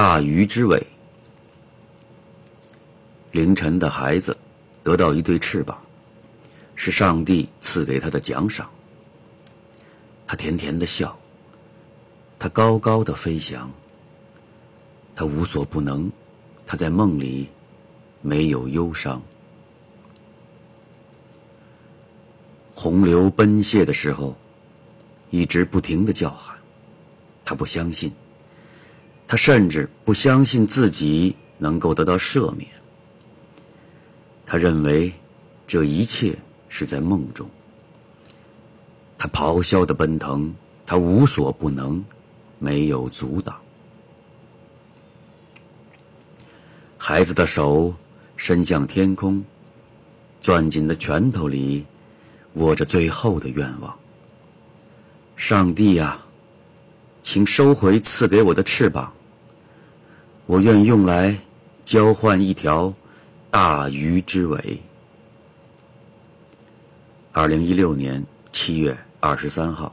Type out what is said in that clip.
大鱼之尾。凌晨的孩子得到一对翅膀，是上帝赐给他的奖赏。他甜甜的笑，他高高的飞翔，他无所不能，他在梦里没有忧伤。洪流奔泻的时候，一直不停的叫喊，他不相信，他甚至不相信自己能够得到赦免。他认为这一切是在梦中。他咆哮的奔腾，他无所不能，没有阻挡。孩子的手伸向天空，攥紧的拳头里握着最后的愿望。上帝呀，请收回赐给我的翅膀，我愿用来交换一条。大鱼之尾。二零一六年七月二十三号。